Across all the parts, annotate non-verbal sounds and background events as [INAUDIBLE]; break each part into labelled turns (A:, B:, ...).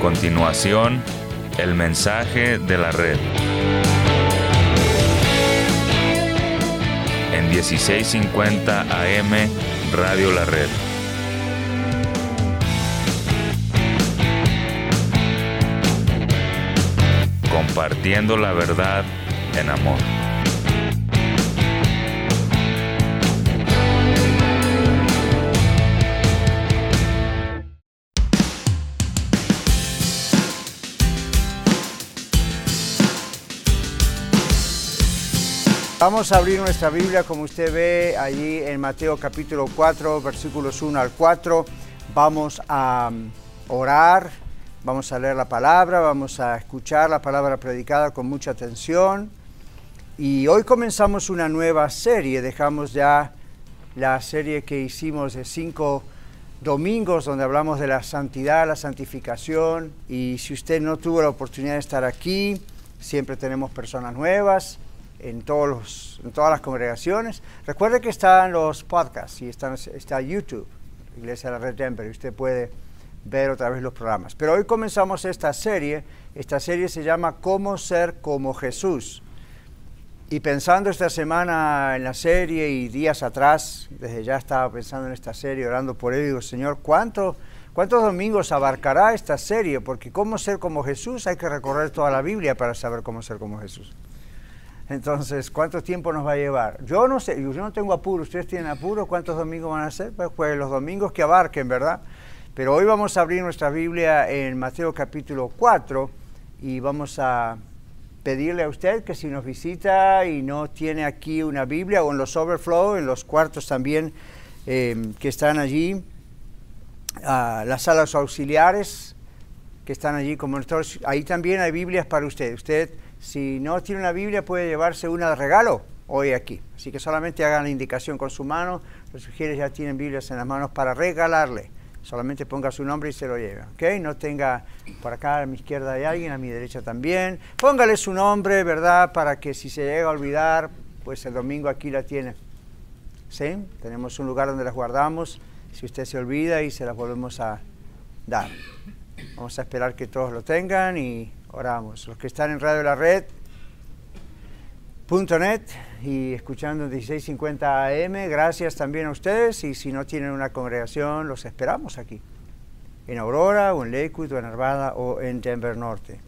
A: continuación, el mensaje de la red. En 1650 AM, Radio La Red. Compartiendo la verdad en amor.
B: Vamos a abrir nuestra Biblia, como usted ve allí en Mateo capítulo 4, versículos 1 al 4. Vamos a um, orar, vamos a leer la palabra, vamos a escuchar la palabra predicada con mucha atención. Y hoy comenzamos una nueva serie, dejamos ya la serie que hicimos de cinco domingos donde hablamos de la santidad, la santificación. Y si usted no tuvo la oportunidad de estar aquí, siempre tenemos personas nuevas en, todos en todas las congregaciones. Recuerde que están los podcasts y están, está YouTube, Iglesia de la Red Denver, y usted puede ver otra vez los programas. Pero hoy comenzamos esta serie. Esta serie se llama Cómo ser como Jesús. Y pensando esta semana en la serie y días atrás, desde ya estaba pensando en esta serie, orando por él, digo, Señor, ¿cuánto, ¿cuántos domingos abarcará esta serie? Porque cómo ser como Jesús hay que recorrer toda la Biblia para saber cómo ser como Jesús. Entonces, ¿cuánto tiempo nos va a llevar? Yo no sé, yo no tengo apuro, ¿ustedes tienen apuro? ¿Cuántos domingos van a ser? Pues, pues, los domingos que abarquen, ¿verdad? Pero hoy vamos a abrir nuestra Biblia en Mateo capítulo 4 y vamos a pedirle a usted que si nos visita y no tiene aquí una Biblia o en los overflow, en los cuartos también eh, que están allí, las salas auxiliares que están allí como ahí también hay Biblias para usted. Usted si no tiene una Biblia, puede llevarse una de regalo hoy aquí. Así que solamente hagan la indicación con su mano. Los sugieres ya tienen Biblias en las manos para regalarle. Solamente ponga su nombre y se lo lleva. ¿ok? No tenga por acá a mi izquierda hay alguien, a mi derecha también. Póngale su nombre, ¿verdad? Para que si se llega a olvidar, pues el domingo aquí la tiene. ¿Sí? Tenemos un lugar donde las guardamos. Si usted se olvida y se las volvemos a dar. Vamos a esperar que todos lo tengan y oramos. Los que están en Radio La Red, .net y escuchando 1650 AM, gracias también a ustedes y si no tienen una congregación, los esperamos aquí, en Aurora o en Lakewood o en Arvada o en Denver Norte.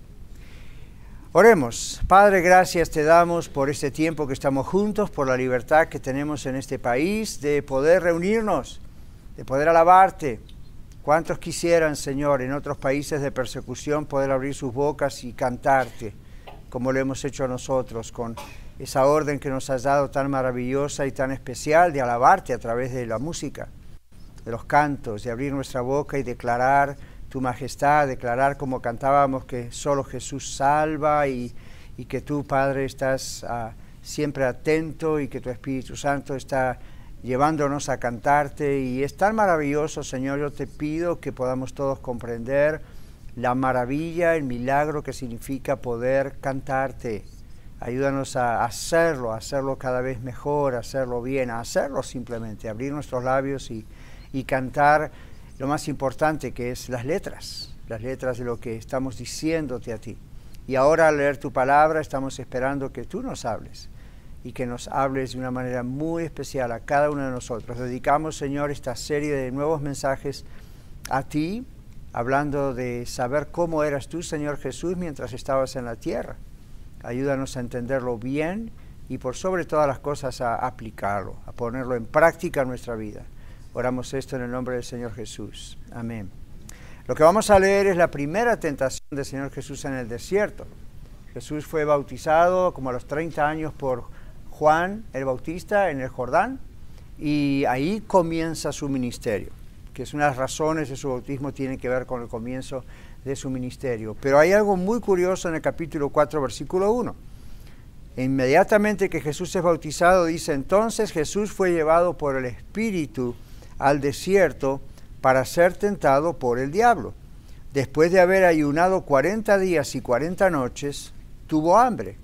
B: Oremos. Padre, gracias te damos por este tiempo que estamos juntos, por la libertad que tenemos en este país de poder reunirnos, de poder alabarte, ¿Cuántos quisieran, Señor, en otros países de persecución poder abrir sus bocas y cantarte, como lo hemos hecho nosotros, con esa orden que nos has dado tan maravillosa y tan especial de alabarte a través de la música, de los cantos, de abrir nuestra boca y declarar tu majestad, declarar como cantábamos que solo Jesús salva y, que tú, Padre, estás ah, siempre atento y que tu Espíritu Santo está llevándonos a cantarte y es tan maravilloso, Señor, yo te pido que podamos todos comprender la maravilla, el milagro que significa poder cantarte. Ayúdanos a hacerlo, a hacerlo cada vez mejor, a hacerlo bien, a hacerlo simplemente, abrir nuestros labios y, y cantar lo más importante que es las letras, las letras de lo que estamos diciéndote a ti. Y ahora al leer tu palabra estamos esperando que tú nos hables y que nos hables de una manera muy especial a cada uno de nosotros. Dedicamos, Señor, esta serie de nuevos mensajes a ti, hablando de saber cómo eras tú, Señor Jesús, mientras estabas en la tierra. Ayúdanos a entenderlo bien y por sobre todas las cosas a aplicarlo, a ponerlo en práctica en nuestra vida. Oramos esto en el nombre del Señor Jesús. Amén. Lo que vamos a leer es la primera tentación del Señor Jesús en el desierto. Jesús fue bautizado como a los 30 años por Juan el Bautista en el Jordán y ahí comienza su ministerio, que es una de las razones de su bautismo tiene que ver con el comienzo de su ministerio. Pero hay algo muy curioso en el capítulo 4, versículo 1. Inmediatamente que Jesús es bautizado, dice, entonces Jesús fue llevado por el Espíritu al desierto para ser tentado por el diablo. Después de haber ayunado 40 días y 40 noches, tuvo hambre.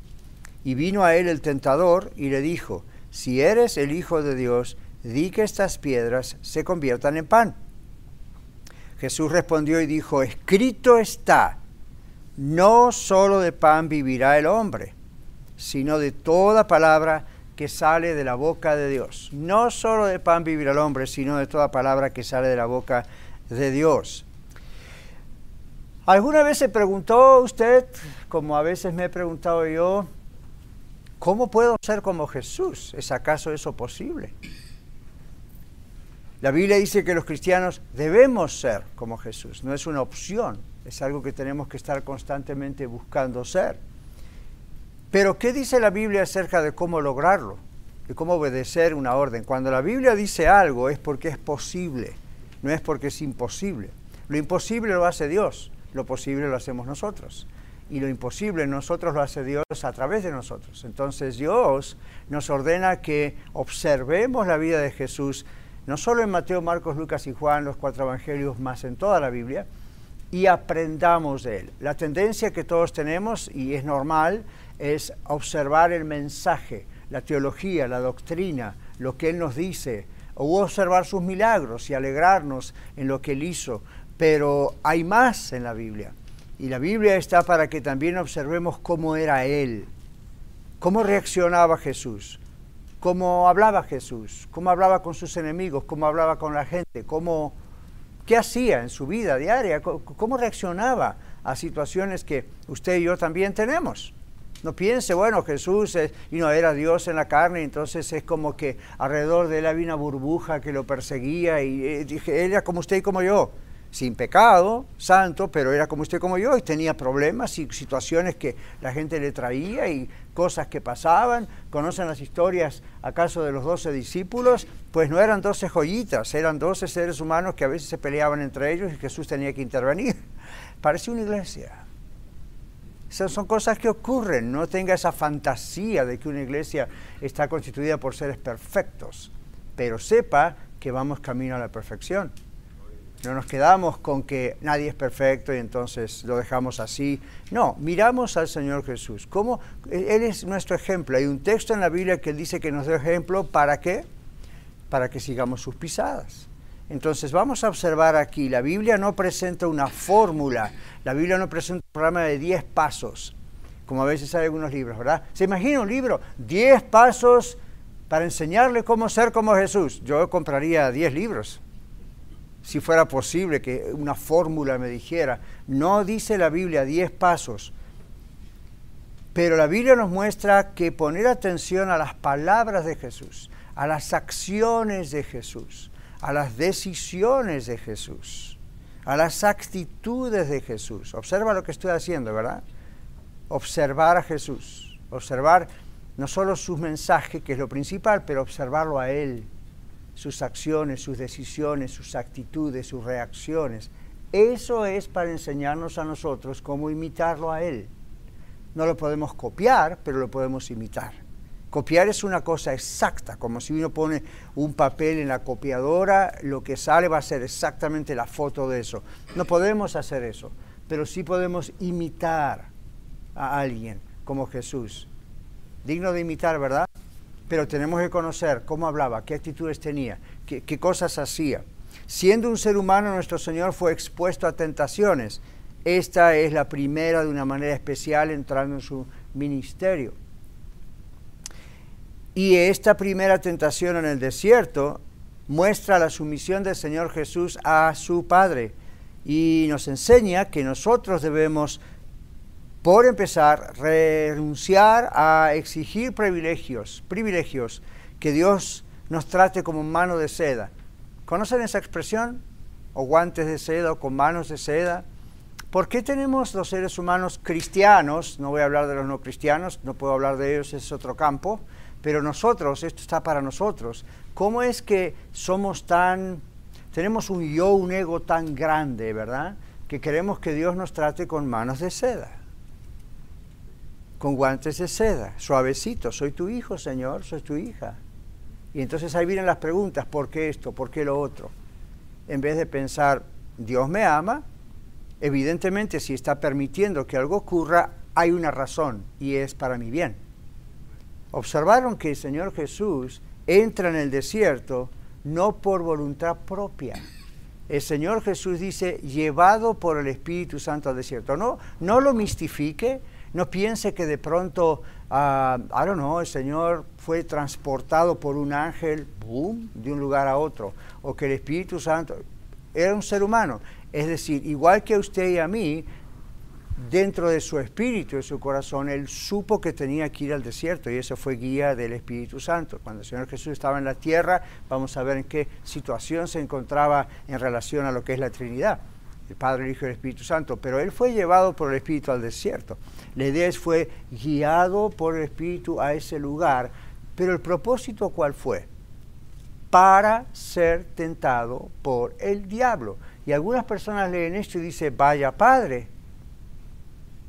B: Y vino a él el tentador y le dijo, si eres el Hijo de Dios, di que estas piedras se conviertan en pan. Jesús respondió y dijo, escrito está, no solo de pan vivirá el hombre, sino de toda palabra que sale de la boca de Dios. No solo de pan vivirá el hombre, sino de toda palabra que sale de la boca de Dios. ¿Alguna vez se preguntó usted, como a veces me he preguntado yo, ¿cómo puedo ser como Jesús? ¿Es acaso eso posible? La Biblia dice que los cristianos debemos ser como Jesús, no es una opción, es algo que tenemos que estar constantemente buscando ser. Pero ¿qué dice la Biblia acerca de cómo lograrlo? De cómo obedecer una orden. Cuando la Biblia dice algo es porque es posible, no es porque es imposible. Lo imposible lo hace Dios lo posible lo hacemos nosotros. Y lo imposible nosotros lo hace Dios a través de nosotros. Entonces Dios nos ordena que observemos la vida de Jesús, no solo en Mateo, Marcos, Lucas y Juan, los cuatro evangelios, más en toda la Biblia, y aprendamos de él. La tendencia que todos tenemos, y es normal, es observar el mensaje, la teología, la doctrina, lo que Él nos dice, o observar sus milagros y alegrarnos en lo que Él hizo, pero hay más en la Biblia. Y la Biblia está para que también observemos cómo era Él, cómo reaccionaba Jesús, cómo hablaba Jesús, cómo hablaba con sus enemigos, cómo hablaba con la gente, cómo, qué hacía en su vida diaria, cómo reaccionaba a situaciones que usted y yo también tenemos. No piense, bueno, Jesús y no era Dios en la carne, entonces es como que alrededor de él había una burbuja que lo perseguía y eh, dije, él era como usted y como yo sin pecado, santo, pero era como usted como yo y tenía problemas y situaciones que la gente le traía y cosas que pasaban. ¿Conocen las historias acaso de los doce discípulos? Pues no eran doce joyitas, eran doce seres humanos que a veces se peleaban entre ellos y Jesús tenía que intervenir. [LAUGHS] Parece una iglesia. Esas son cosas que ocurren. No tenga esa fantasía de que una iglesia está constituida por seres perfectos, pero sepa que vamos camino a la perfección. No nos quedamos con que nadie es perfecto y entonces lo dejamos así. No, miramos al Señor Jesús. ¿Cómo? Él es nuestro ejemplo. Hay un texto en la Biblia que dice que nos da ejemplo para qué? Para que sigamos sus pisadas. Entonces vamos a observar aquí, la Biblia no presenta una fórmula, la Biblia no presenta un programa de 10 pasos, como a veces hay algunos libros, ¿verdad? ¿Se imagina un libro? 10 pasos para enseñarle cómo ser como Jesús. Yo compraría 10 libros si fuera posible que una fórmula me dijera, no dice la Biblia diez pasos, pero la Biblia nos muestra que poner atención a las palabras de Jesús, a las acciones de Jesús, a las decisiones de Jesús, a las actitudes de Jesús. Observa lo que estoy haciendo, ¿verdad? Observar a Jesús, observar no solo su mensaje, que es lo principal, pero observarlo a Él sus acciones, sus decisiones, sus actitudes, sus reacciones. Eso es para enseñarnos a nosotros cómo imitarlo a Él. No lo podemos copiar, pero lo podemos imitar. Copiar es una cosa exacta, como si uno pone un papel en la copiadora, lo que sale va a ser exactamente la foto de eso. No podemos hacer eso, pero sí podemos imitar a alguien como Jesús. Digno de imitar, ¿verdad? Pero tenemos que conocer cómo hablaba, qué actitudes tenía, qué, cosas hacía. Siendo un ser humano, nuestro Señor fue expuesto a tentaciones. Esta es la primera de una manera especial entrando en su ministerio. Y esta primera tentación en el desierto muestra la sumisión del Señor Jesús a su Padre y nos enseña que nosotros debemos por empezar, renunciar a exigir privilegios, privilegios, que Dios nos trate como mano de seda. ¿Conocen esa expresión? O guantes de seda o con manos de seda. ¿Por qué tenemos los seres humanos cristianos, no voy a hablar de los no cristianos, no puedo hablar de ellos, es otro campo, pero nosotros, esto está para nosotros, ¿cómo es que somos tan, tenemos un yo, un ego tan grande, ¿verdad? Que queremos que Dios nos trate con manos de seda con guantes de seda, suavecito, soy tu hijo, Señor, soy tu hija. Y entonces ahí vienen las preguntas, ¿por qué esto? ¿Por qué lo otro? En vez de pensar, Dios me ama, evidentemente si está permitiendo que algo ocurra, hay una razón y es para mi bien. Observaron que el Señor Jesús entra en el desierto no por voluntad propia, el Señor Jesús dice, llevado por el Espíritu Santo al desierto. No, no lo mistifique, no piense que de pronto, uh, I don't know, el Señor fue transportado por un ángel, boom, de un lugar a otro, o que el Espíritu Santo era un ser humano. Es decir, igual que a usted y a mí, dentro de su espíritu, de su corazón, él supo que tenía que ir al desierto y eso fue guía del Espíritu Santo. Cuando el Señor Jesús estaba en la tierra, vamos a ver en qué situación se encontraba en relación a lo que es la Trinidad, el Padre, el Hijo y el Espíritu Santo, pero él fue llevado por el Espíritu al desierto. Es fue guiado por el Espíritu a ese lugar, pero el propósito cuál fue? Para ser tentado por el diablo. Y algunas personas leen esto y dicen, vaya padre,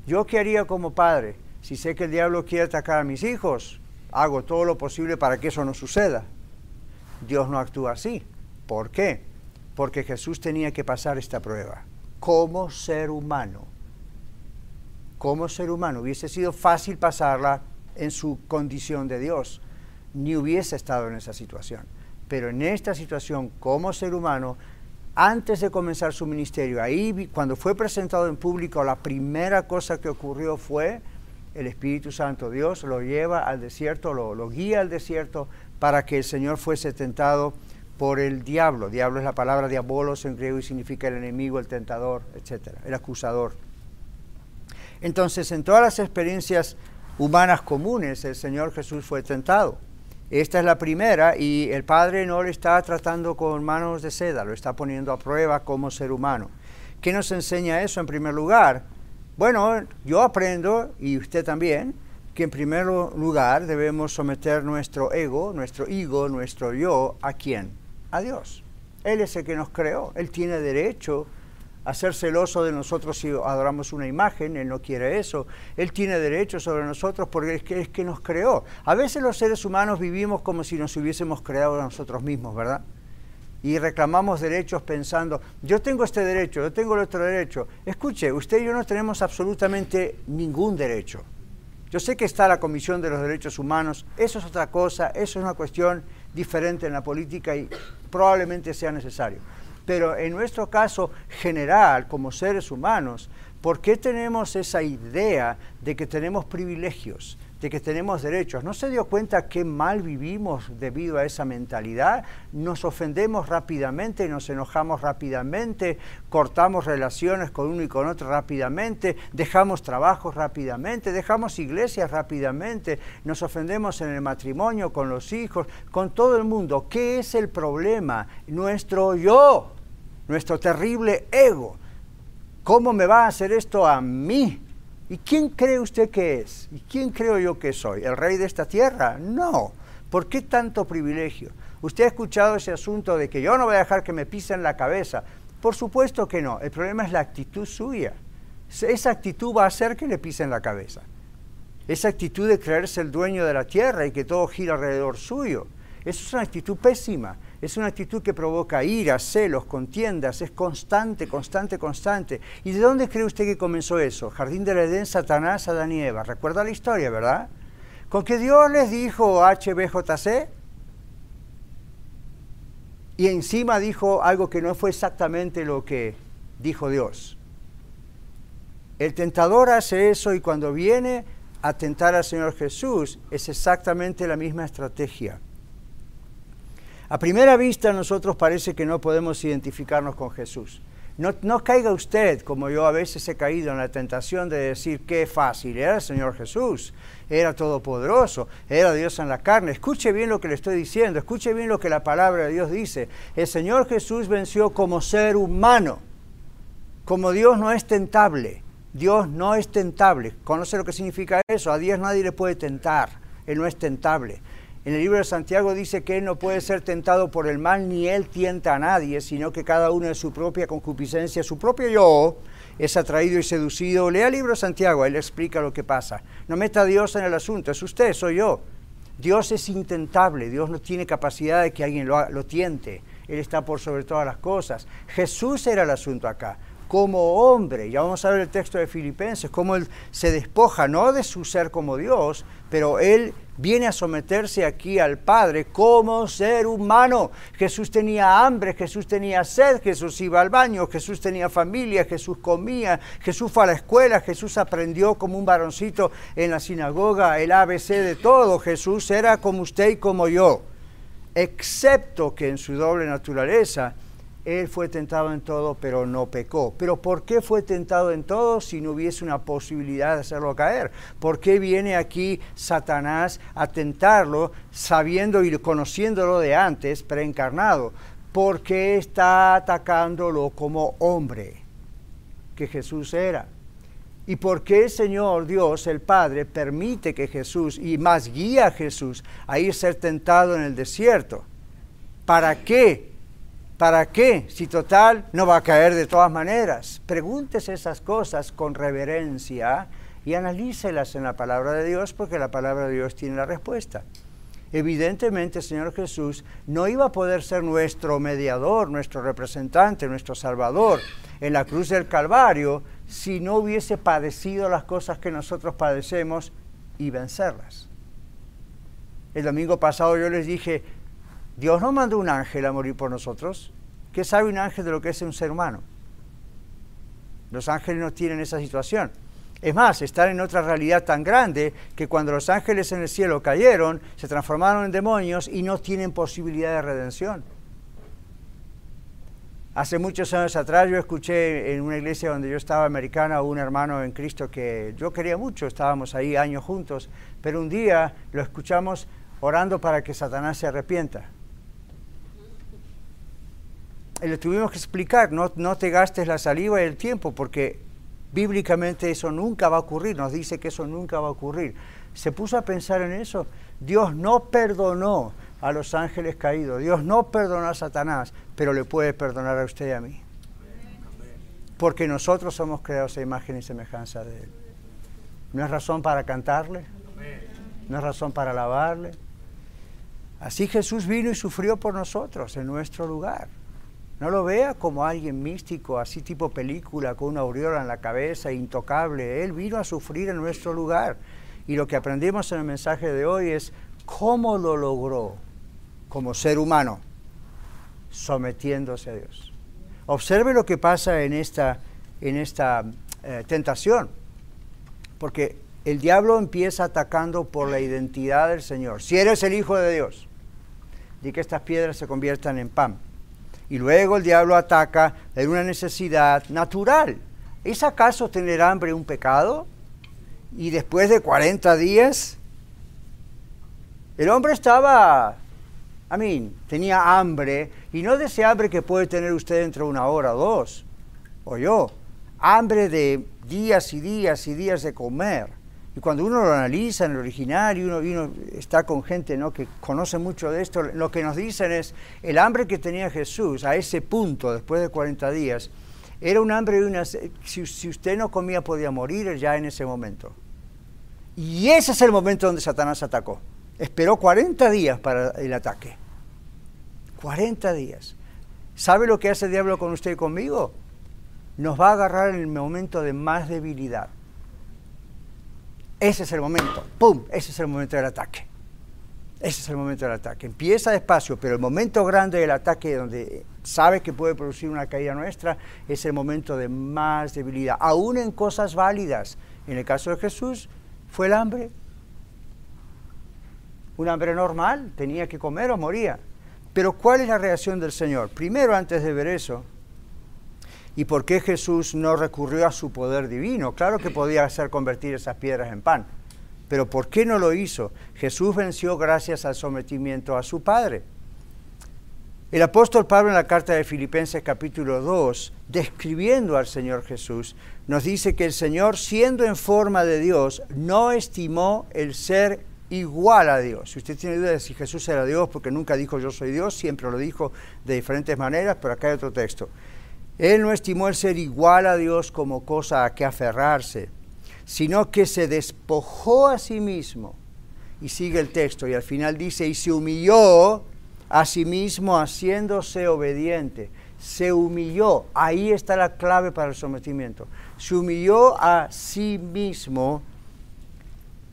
B: ¿Yo qué haría como padre? Si sé que el diablo quiere atacar a mis hijos, hago todo lo posible para que eso no suceda. Dios no actúa así. ¿Por qué? Porque Jesús tenía que pasar esta prueba como ser humano. Como ser humano. Hubiese sido fácil pasarla en su condición de Dios. Ni hubiese estado en esa situación. Pero en esta situación, como ser humano, antes de comenzar su ministerio, ahí cuando fue presentado en público, la primera cosa que ocurrió fue el Espíritu Santo. Dios lo lleva al desierto, lo, guía al desierto para que el Señor fuese tentado por el diablo. Diablo es la palabra diabolos en griego y significa el enemigo, el tentador, etc., el acusador. Entonces, en todas las experiencias humanas comunes, el Señor Jesús fue tentado. Esta es la primera y el Padre no le está tratando con manos de seda, lo está poniendo a prueba como ser humano. ¿Qué nos enseña eso en primer lugar? Bueno, yo aprendo, y usted también, que en primer lugar debemos someter nuestro ego, nuestro ego, nuestro yo, ¿a quién? A Dios. Él es el que nos creó, Él tiene derecho ser celoso de nosotros si adoramos una imagen, Él no quiere eso. Él tiene derecho sobre nosotros porque es que, es que nos creó. A veces los seres humanos vivimos como si nos hubiésemos creado a nosotros mismos, ¿verdad? Y reclamamos derechos pensando, yo tengo este derecho, yo tengo el otro derecho. Escuche, usted y yo no tenemos absolutamente ningún derecho. Yo sé que está la Comisión de los Derechos Humanos, eso es otra cosa, eso es una cuestión diferente en la política y probablemente sea necesario. Pero en nuestro caso general, como seres humanos, ¿por qué tenemos esa idea de que tenemos privilegios, de que tenemos derechos? ¿No se dio cuenta qué mal vivimos debido a esa mentalidad? Nos ofendemos rápidamente, nos enojamos rápidamente, cortamos relaciones con uno y con otro rápidamente, dejamos trabajos rápidamente, dejamos iglesias rápidamente, nos ofendemos en el matrimonio, con los hijos, con todo el mundo. ¿Qué es el problema? Nuestro yo nuestro terrible ego. ¿Cómo me va a hacer esto a mí? ¿Y quién cree usted que es? ¿Y quién creo yo que soy? ¿El rey de esta tierra? No. ¿Por qué tanto privilegio? ¿Usted ha escuchado ese asunto de que yo no voy a dejar que me pisen la cabeza? Por supuesto que no. El problema es la actitud suya. Esa actitud va a hacer que le pisen la cabeza. Esa actitud de creerse el dueño de la tierra y que todo gira alrededor suyo. Eso es una actitud pésima. Es una actitud que provoca ira, celos, contiendas, es constante, constante, constante. ¿Y de dónde cree usted que comenzó eso? Jardín del Edén, Satanás, Adán y Eva. Recuerda la historia, ¿verdad? Con que Dios les dijo HBJC y encima dijo algo que no fue exactamente lo que dijo Dios. El tentador hace eso y cuando viene a tentar al Señor Jesús es exactamente la misma estrategia. A primera vista nosotros parece que no podemos identificarnos con Jesús. No, caiga usted, como yo a veces he caído en la tentación de decir qué fácil, era el Señor Jesús, era todopoderoso, era Dios en la carne. Escuche bien lo que le estoy diciendo, escuche bien lo que la palabra de Dios dice. El Señor Jesús venció como ser humano, como Dios no es tentable. Dios no es tentable. ¿Conoce lo que significa eso? A Dios nadie le puede tentar, Él no es tentable. En el libro de Santiago dice que él no puede ser tentado por el mal, ni él tienta a nadie, sino que cada uno de su propia concupiscencia, su propio yo, es atraído y seducido. Lea el libro de Santiago, él explica lo que pasa. No meta a Dios en el asunto, es usted, soy yo. Dios es intentable, Dios no tiene capacidad de que alguien lo, lo tiente. Él está por sobre todas las cosas. Jesús era el asunto acá. Como hombre. Ya vamos a ver el texto de Filipenses, cómo él se despoja no de su ser como Dios, pero él viene a someterse aquí al Padre como ser humano. Jesús tenía hambre, Jesús tenía sed, Jesús iba al baño, Jesús tenía familia, Jesús comía, Jesús fue a la escuela, Jesús aprendió como un varoncito en la sinagoga el ABC de todo. Jesús era como usted y como yo, excepto que en su doble naturaleza él fue tentado en todo, pero no pecó. Pero ¿por qué fue tentado en todo si no hubiese una posibilidad de hacerlo caer? ¿Por qué viene aquí Satanás a tentarlo sabiendo y conociéndolo de antes, preencarnado? Porque está atacándolo como hombre, que Jesús era. ¿Y por qué el Señor Dios, el Padre, permite que Jesús, y más guía a Jesús, a ir ser tentado en el desierto? ¿Para qué? ¿Para qué? Si total no va a caer de todas maneras. Pregúntese esas cosas con reverencia y analícelas en la palabra de Dios porque la palabra de Dios tiene la respuesta. Evidentemente, Señor Jesús no iba a poder ser nuestro mediador, nuestro representante, nuestro Salvador en la cruz del Calvario si no hubiese padecido las cosas que nosotros padecemos y vencerlas. El domingo pasado yo les dije, Dios no mandó un ángel a morir por nosotros. ¿Qué sabe un ángel de lo que es un ser humano? Los ángeles no tienen esa situación. Es más, están en otra realidad tan grande que cuando los ángeles en el cielo cayeron, se transformaron en demonios y no tienen posibilidad de redención. Hace muchos años atrás yo escuché en una iglesia donde yo estaba americana a un hermano en Cristo que yo quería mucho, estábamos ahí años juntos, pero un día lo escuchamos orando para que Satanás se arrepienta le tuvimos que explicar, no, no te gastes la saliva y el tiempo, porque bíblicamente eso nunca va a ocurrir, nos dice que eso nunca va a ocurrir. Se puso a pensar en eso. Dios no perdonó a los ángeles caídos, Dios no perdonó a Satanás, pero le puede perdonar a usted y a mí. Porque nosotros somos creados a imagen y semejanza de Él. No es razón para cantarle, no es razón para alabarle. Así Jesús vino y sufrió por nosotros en nuestro lugar. No lo vea como alguien místico, así tipo película, con una aureola en la cabeza, intocable. Él vino a sufrir en nuestro lugar. Y lo que aprendimos en el mensaje de hoy es cómo lo logró como ser humano, sometiéndose a Dios. Observe lo que pasa en esta, en esta eh, tentación, porque el diablo empieza atacando por la identidad del Señor. Si eres el Hijo de Dios, di que estas piedras se conviertan en pan y luego el diablo ataca en una necesidad natural. ¿Es acaso tener hambre un pecado? Y después de 40 días, el hombre estaba, a mí, tenía hambre, y no de ese hambre que puede tener usted dentro de una hora o dos, o yo, hambre de días y días y días de comer. Y cuando uno lo analiza en el original y uno, está con gente ¿no? que conoce mucho de esto, lo que nos dicen es el hambre que tenía Jesús a ese punto, después de 40 días, era un hambre de una... Si, si usted no comía podía morir ya en ese momento. Y ese es el momento donde Satanás atacó. Esperó 40 días para el ataque. 40 días. ¿Sabe lo que hace el diablo con usted y conmigo? Nos va a agarrar en el momento de más debilidad ese es el momento, ¡pum! Ese es el momento del ataque. Ese es el momento del ataque. Empieza despacio, pero el momento grande del ataque, donde sabe que puede producir una caída nuestra, es el momento de más debilidad, aún en cosas válidas. En el caso de Jesús, fue el hambre. Un hambre normal, tenía que comer o moría. Pero ¿cuál es la reacción del Señor? Primero, antes de ver eso, ¿Y por qué Jesús no recurrió a su poder divino? Claro que podía hacer convertir esas piedras en pan, pero ¿por qué no lo hizo? Jesús venció gracias al sometimiento a su Padre. El apóstol Pablo en la carta de Filipenses capítulo 2, describiendo al Señor Jesús, nos dice que el Señor, siendo en forma de Dios, no estimó el ser igual a Dios. Si usted tiene duda de si Jesús era Dios, porque nunca dijo yo soy Dios, siempre lo dijo de diferentes maneras, pero acá hay otro texto. Él no estimó el ser igual a Dios como cosa a que aferrarse, sino que se despojó a sí mismo. Y sigue el texto y al final dice, y se humilló a sí mismo haciéndose obediente. se humilló. Ahí está la clave para el sometimiento. Se humilló a sí mismo,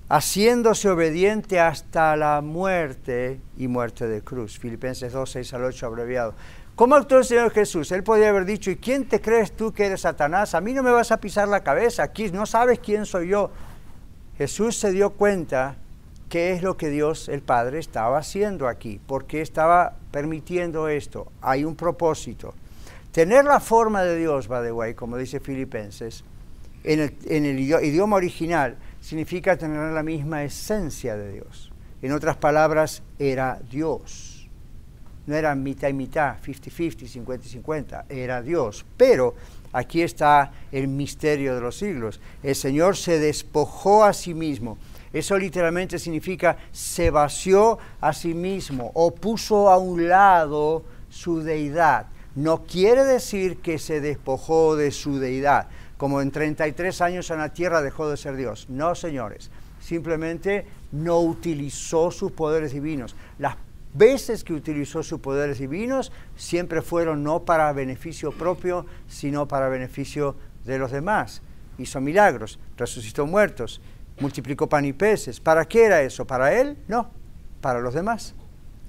B: haciéndose obediente hasta la muerte y muerte de cruz. Filipenses 2, 6 al 8 abreviado. ¿Cómo actuó el Señor Jesús? Él podría haber dicho, ¿y quién te crees tú que eres Satanás? A mí no me vas a pisar la cabeza, aquí no sabes quién soy yo. Jesús se dio cuenta qué es lo que Dios el Padre estaba haciendo aquí, por qué estaba permitiendo esto. Hay un propósito. Tener la forma de Dios, by the way, como dice Filipenses, en el, en el idioma original significa tener la misma esencia de Dios. En otras palabras, era Dios no era mitad y mitad, 50-50, 50-50, era Dios. Pero aquí está el misterio de los siglos. El Señor se despojó a sí mismo. Eso literalmente significa se vació a sí mismo o puso a un lado su deidad. No quiere decir que se despojó de su deidad, como en 33 años en la tierra dejó de ser Dios. No, señores. Simplemente no utilizó sus poderes divinos. Las veces que utilizó sus poderes divinos siempre fueron no para beneficio propio, sino para beneficio de los demás. Hizo milagros, resucitó muertos, multiplicó pan y peces. ¿Para qué era eso? ¿Para él? No, para los demás.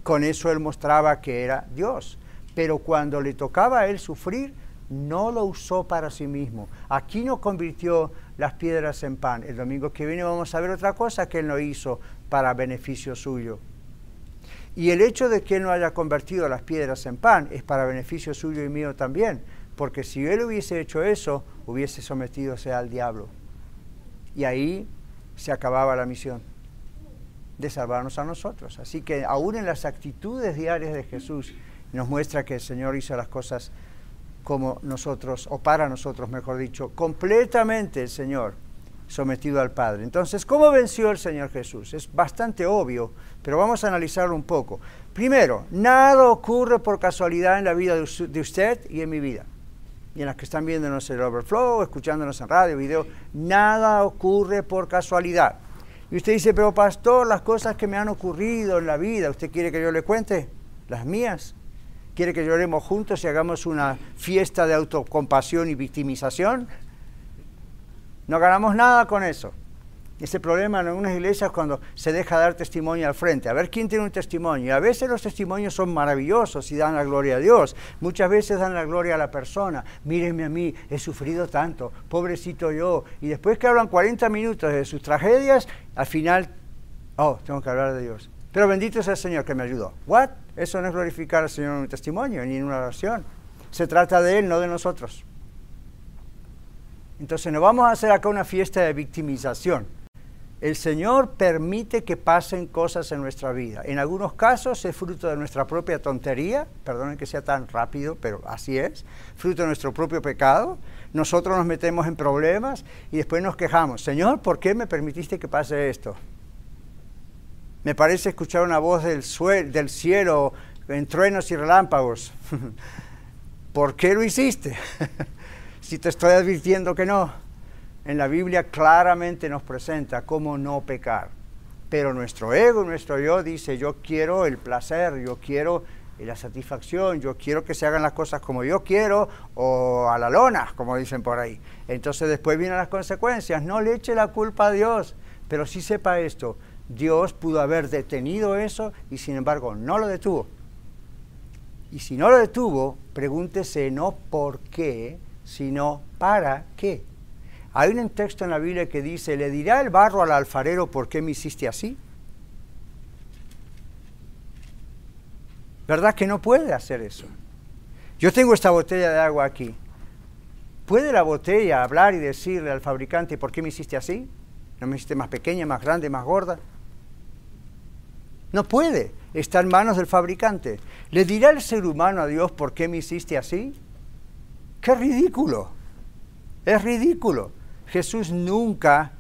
B: Con eso él mostraba que era Dios. Pero cuando le tocaba a él sufrir, no lo usó para sí mismo. Aquí no convirtió las piedras en pan. El domingo que viene vamos a ver otra cosa que él no hizo para beneficio suyo. Y el hecho de que Él no haya convertido las piedras en pan es para beneficio suyo y mío también, porque si Él hubiese hecho eso, hubiese sometido al diablo. Y ahí se acababa la misión de salvarnos a nosotros. Así que aún en las actitudes diarias de Jesús nos muestra que el Señor hizo las cosas como nosotros, o para nosotros, mejor dicho, completamente el Señor sometido al Padre. Entonces, ¿cómo venció el Señor Jesús? Es bastante obvio, pero vamos a analizarlo un poco. Primero, nada ocurre por casualidad en la vida de usted y en mi vida. Y en las que están viéndonos el Overflow, escuchándonos en radio, video, nada ocurre por casualidad. Y usted dice, pero pastor, las cosas que me han ocurrido en la vida, ¿usted quiere que yo le cuente? Las mías. ¿Quiere que lloremos juntos y hagamos una fiesta de autocompasión y victimización? No ganamos nada con eso. Ese problema en algunas iglesias cuando se deja dar testimonio al frente. A ver quién tiene un testimonio. A veces los testimonios son maravillosos y dan la gloria a Dios. Muchas veces dan la gloria a la persona. Mírenme a mí, he sufrido tanto, pobrecito yo. Y después que hablan 40 minutos de sus tragedias, al final, oh, tengo que hablar de Dios. Pero bendito sea el Señor que me ayudó. ¿What? Eso no es glorificar al Señor en un testimonio ni en una oración. Se trata de Él, no de nosotros. Entonces no vamos a hacer acá una fiesta de victimización. El Señor permite que pasen cosas en nuestra vida. En algunos casos es fruto de nuestra propia tontería, perdonen que sea tan rápido, pero así es, fruto de nuestro propio pecado. Nosotros nos metemos en problemas y después nos quejamos, Señor, ¿por qué me permitiste que pase esto? Me parece escuchar una voz del, del cielo en truenos y relámpagos. [LAUGHS] ¿Por qué lo hiciste? [LAUGHS] si te estoy advirtiendo que no. En la Biblia claramente nos presenta cómo no pecar. Pero nuestro ego, nuestro yo dice, yo quiero el placer, yo quiero la satisfacción, yo quiero que se hagan las cosas como yo quiero o a la lona, como dicen por ahí. Entonces después vienen las consecuencias. No le eche la culpa a Dios, pero sí sepa esto, Dios pudo haber detenido eso y sin embargo no lo detuvo. Y si no lo detuvo, pregúntese no por qué, sino para qué. Hay un texto en la Biblia que dice, ¿le dirá el barro al alfarero por qué me hiciste así? ¿Verdad que no puede hacer eso? Yo tengo esta botella de agua aquí. ¿Puede la botella hablar y decirle al fabricante por qué me hiciste así? ¿No me hiciste más pequeña, más grande, más gorda? No puede. Está en manos del fabricante. ¿Le dirá el ser humano a Dios por qué me hiciste así? ¡Qué ridículo! Es ridículo. Jesús nunca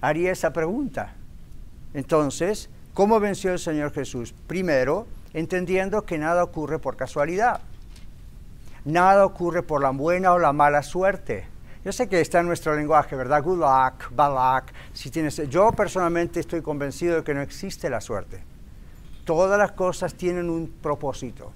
B: haría esa pregunta. Entonces, ¿cómo venció el Señor Jesús? Primero, entendiendo que nada ocurre por casualidad. Nada ocurre por la buena o la mala suerte. Yo sé que está en nuestro lenguaje, ¿verdad? Good luck, bad luck. Si tienes, yo personalmente estoy convencido de que no existe la suerte. Todas las cosas tienen un propósito.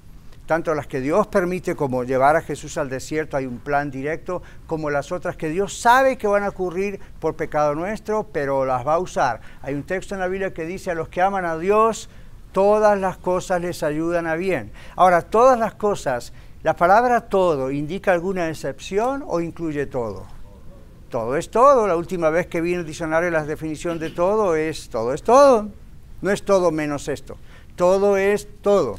B: Tanto las que Dios permite como llevar a Jesús al desierto, hay un plan directo, como las otras que Dios sabe que van a ocurrir por pecado nuestro, pero las va a usar. Hay un texto en la Biblia que dice a los que aman a Dios, todas las cosas les ayudan a bien. Ahora, todas las cosas, la palabra todo indica alguna excepción o incluye todo. Todo es todo. La última vez que vi en el diccionario la definición de todo es todo es todo. No es todo menos esto. Todo es todo.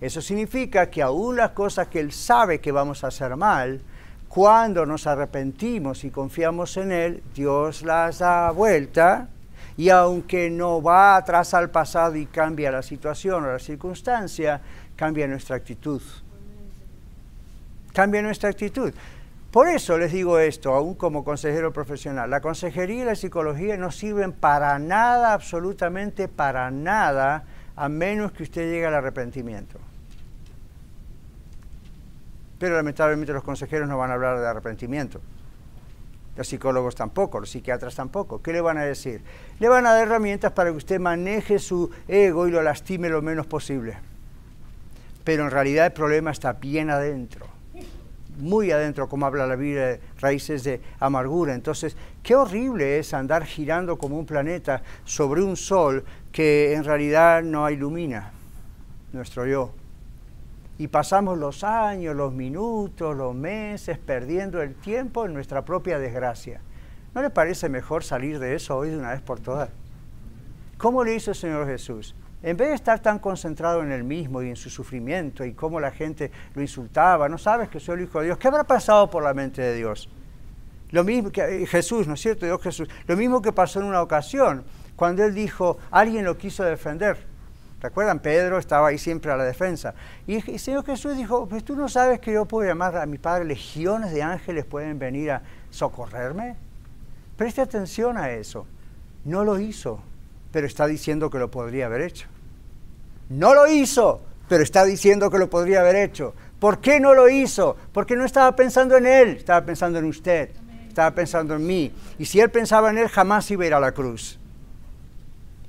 B: Eso significa que aún las cosas que Él sabe que vamos a hacer mal, cuando nos arrepentimos y confiamos en Él, Dios las da vuelta y aunque no va atrás al pasado y cambia la situación o la circunstancia, cambia nuestra actitud. Cambia nuestra actitud. Por eso les digo esto, aún como consejero profesional, la consejería y la psicología no sirven para nada, absolutamente para nada, a menos que usted llegue al arrepentimiento. Pero lamentablemente los consejeros no van a hablar de arrepentimiento. Los psicólogos tampoco, los psiquiatras tampoco. ¿Qué le van a decir? Le van a dar herramientas para que usted maneje su ego y lo lastime lo menos posible. Pero en realidad el problema está bien adentro, muy adentro, como habla la Biblia, de raíces de amargura. Entonces, qué horrible es andar girando como un planeta sobre un sol que en realidad no ilumina nuestro yo y pasamos los años, los minutos, los meses perdiendo el tiempo en nuestra propia desgracia. ¿No le parece mejor salir de eso hoy de una vez por todas? ¿Cómo le hizo el Señor Jesús? En vez de estar tan concentrado en él mismo y en su sufrimiento y cómo la gente lo insultaba, no sabes que soy el Hijo de Dios, ¿qué habrá pasado por la mente de Dios? Lo mismo que eh, Jesús, ¿no es cierto? Dios Jesús. Lo mismo que pasó en una ocasión, cuando él dijo, alguien lo quiso defender. ¿Recuerdan? Pedro estaba ahí siempre a la defensa. Y el Señor Jesús dijo, pues tú no sabes que yo puedo llamar a mi Padre, legiones de ángeles pueden venir a socorrerme. Preste atención a eso. No lo hizo, pero está diciendo que lo podría haber hecho. No lo hizo, pero está diciendo que lo podría haber hecho. ¿Por qué no lo hizo? Porque no estaba pensando en Él, estaba pensando en usted, estaba pensando en mí. Y si Él pensaba en Él, jamás iba a ir a la cruz.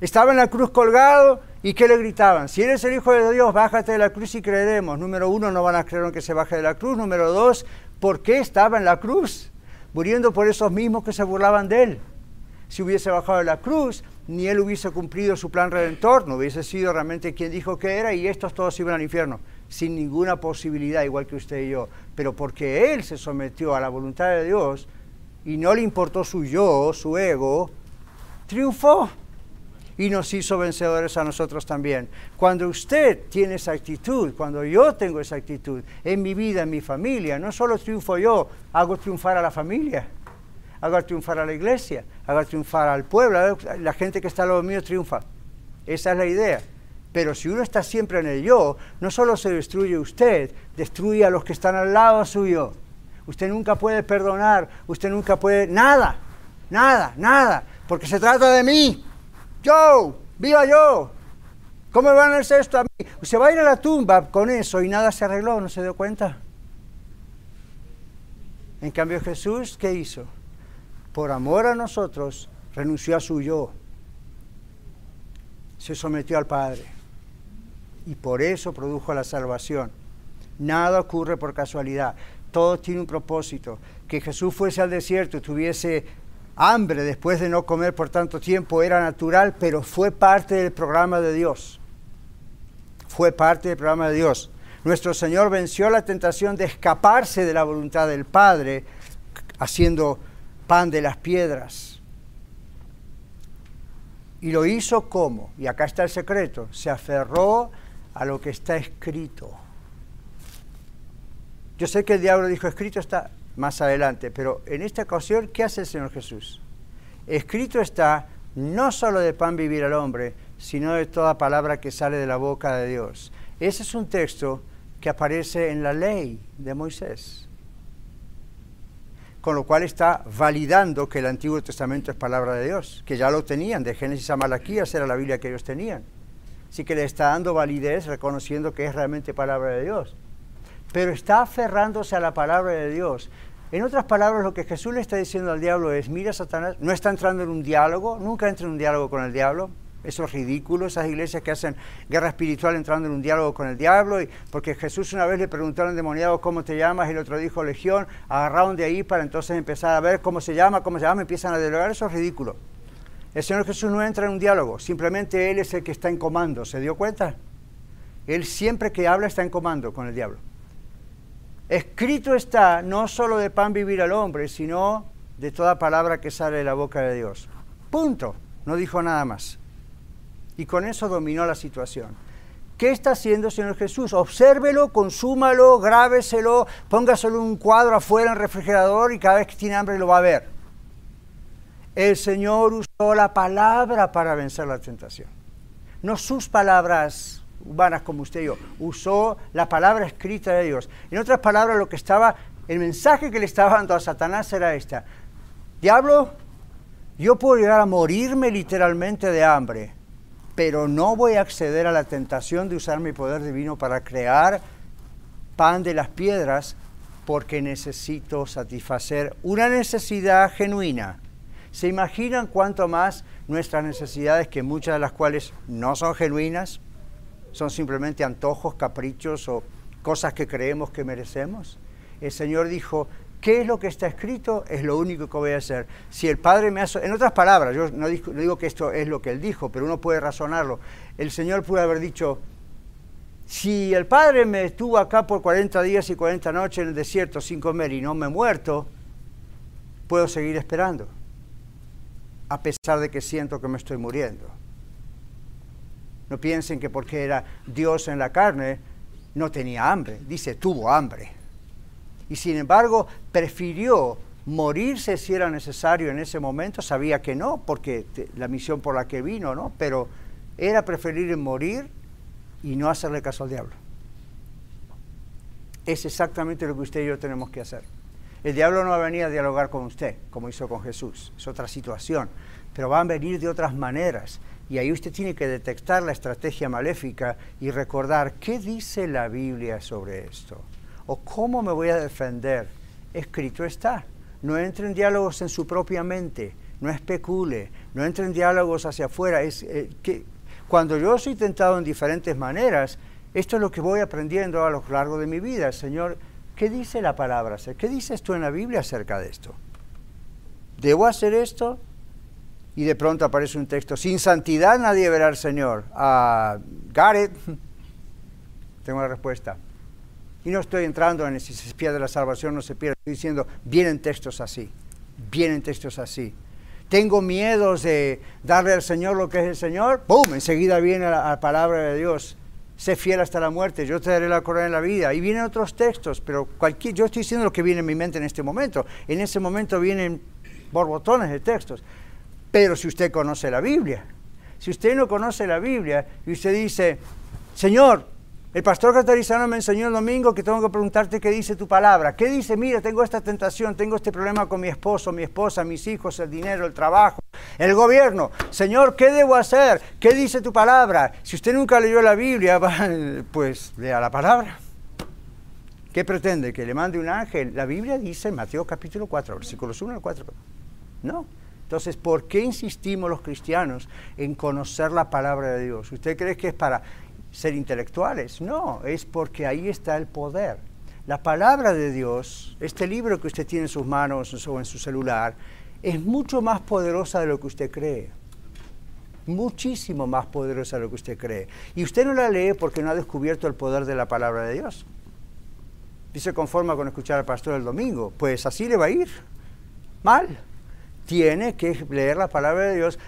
B: Estaba en la cruz colgado ¿Y qué le gritaban? Si eres el Hijo de Dios, bájate de la cruz y creeremos. Número uno, no van a creer en que se baje de la cruz. Número dos, ¿por qué estaba en la cruz? Muriendo por esos mismos que se burlaban de él. Si hubiese bajado de la cruz, ni él hubiese cumplido su plan redentor, no hubiese sido realmente quien dijo que era y estos todos iban al infierno, sin ninguna posibilidad, igual que usted y yo. Pero porque él se sometió a la voluntad de Dios y no le importó su yo, su ego, triunfó y nos hizo vencedores a nosotros también. Cuando usted tiene esa actitud, cuando yo tengo esa actitud en mi vida, en mi familia, no solo triunfo yo, hago triunfar a la familia, hago triunfar a la iglesia, hago triunfar al pueblo, la gente que está al lado mío triunfa. Esa es la idea. Pero si uno está siempre en el yo, no solo se destruye usted, destruye a los que están al lado suyo. Usted nunca puede perdonar, usted nunca puede nada, nada, nada, porque se trata de mí. Yo, viva yo. ¿Cómo van a hacer esto a mí? Se va a ir a la tumba con eso y nada se arregló, ¿no se dio cuenta? En cambio Jesús, ¿qué hizo? Por amor a nosotros, renunció a su yo. Se sometió al Padre. Y por eso produjo la salvación. Nada ocurre por casualidad. Todo tiene un propósito. Que Jesús fuese al desierto y tuviese hambre después de no comer por tanto tiempo era natural, pero fue parte del programa de Dios. Fue parte del programa de Dios. Nuestro Señor venció la tentación de escaparse de la voluntad del Padre haciendo pan de las piedras. Y lo hizo como, y acá está el secreto, se aferró a lo que está escrito. Yo sé que el diablo dijo, escrito está, más adelante. Pero en esta ocasión, ¿qué hace el Señor Jesús? Escrito está, no solo de pan vivir el hombre, sino de toda palabra que sale de la boca de Dios. Ese es un texto que aparece en la ley de Moisés. Con lo cual está validando que el Antiguo Testamento es palabra de Dios, que ya lo tenían, de Génesis a Malaquías era la Biblia que ellos tenían. Así que le está dando validez reconociendo que es realmente palabra de Dios. Pero está aferrándose a la palabra de Dios en otras palabras, lo que Jesús le está diciendo al diablo es, mira Satanás, no está entrando en un diálogo, nunca entra en un diálogo con el diablo, Esos ridículos, esas iglesias que hacen guerra espiritual entrando en un diálogo con el diablo, y porque Jesús una vez le preguntaron demoniado cómo te llamas, y el otro dijo legión, agarraron de ahí para entonces empezar a ver cómo se llama, cómo se llama, empiezan a dialogar, eso es ridículo. El Señor Jesús no entra en un diálogo, simplemente Él es el que está en comando, ¿se dio cuenta? Él siempre que habla está en comando con el diablo. Escrito está, no solo de pan vivir al hombre, sino de toda palabra que sale de la boca de Dios. Punto. No dijo nada más. Y con eso dominó la situación. ¿Qué está haciendo el Señor Jesús? Obsérvelo, consúmalo, grábeselo, póngaselo un cuadro afuera en el refrigerador y cada vez que tiene hambre lo va a ver. El Señor usó la palabra para vencer la tentación. No sus palabras humanas como usted y yo. Usó la palabra escrita de Dios. En otras palabras, lo que estaba, el mensaje que le estaba dando a Satanás era esta. Diablo, yo puedo llegar a morirme literalmente de hambre, pero no voy a acceder a la tentación de usar mi poder divino para crear pan de las piedras porque necesito satisfacer una necesidad genuina ¿Se imaginan cuánto más nuestras necesidades, que muchas de las cuales no son genuinas, son simplemente antojos, caprichos o cosas que creemos que merecemos? El Señor dijo, ¿qué es lo que está escrito? Es lo único que voy a hacer. Si el Padre me hace... En otras palabras, yo no digo, no digo que esto es lo que Él dijo, pero uno puede razonarlo. El Señor pudo haber dicho, si el Padre me estuvo acá por 40 días y 40 noches en el desierto sin comer y no me he muerto, puedo seguir esperando a pesar de que siento que me estoy muriendo. No piensen que porque era Dios en la carne no tenía hambre, dice tuvo hambre. Y sin embargo prefirió morirse si era necesario en ese momento, sabía que no, porque la misión por la que vino, ¿no? Pero era preferir morir y no hacerle caso al diablo. Es exactamente lo que usted y yo tenemos que hacer. El diablo no va a venir a dialogar con usted, como hizo con Jesús. Es otra situación. Pero van a venir de otras maneras. Y ahí usted tiene que detectar la estrategia maléfica y recordar qué dice la Biblia sobre esto. O cómo me voy a defender. Escrito está. No entre en diálogos en su propia mente. No especule. No entre en diálogos hacia afuera. Es, eh, que, cuando yo soy tentado en diferentes maneras, esto es lo que voy aprendiendo a lo largo de mi vida. Señor, ¿Qué dice la palabra? ¿Qué dices tú en la Biblia acerca de esto? ¿Debo hacer esto? Y de pronto aparece un texto, sin santidad nadie verá al Señor. Ah, got [LAUGHS] Tengo la respuesta. Y no estoy entrando en si se pierde la salvación no se pierde. Estoy diciendo, vienen textos así. Vienen textos así. Tengo miedos de darle al Señor lo que es el Señor. ¡Pum! Enseguida viene la palabra de Dios sé fiel hasta la muerte, yo te daré la corona en la vida. Y vienen otros textos, pero cualquier, yo estoy diciendo lo que viene en mi mente en este momento. En ese momento vienen borbotones de textos. Pero si usted conoce la Biblia, si usted no conoce la Biblia y usted dice, Señor, el pastor Catarizano me enseñó el domingo que tengo que preguntarte qué dice tu palabra. ¿Qué dice? Mira, tengo esta tentación, tengo este problema con mi esposo, mi esposa, mis hijos, el dinero, el trabajo, el gobierno. Señor, ¿qué debo hacer? ¿Qué dice tu palabra? Si usted nunca leyó la Biblia, [LAUGHS] pues lea la palabra. ¿Qué pretende? ¿Que le mande un ángel? La Biblia dice en Mateo capítulo 4, versículos 1 al 4. No. Entonces, ¿por qué insistimos los cristianos en conocer la palabra de Dios? ¿Usted cree que es para ser intelectuales, no, es porque ahí está el poder. La palabra de Dios, este libro que usted tiene en sus manos o en su celular, es mucho más poderosa de lo que usted cree. Muchísimo más poderosa de lo que usted cree. Y usted no la lee porque no ha descubierto el poder de la palabra de Dios. Y se conforma con escuchar al pastor el domingo. Pues así le va a ir. Mal. Tiene que leer la palabra de Dios,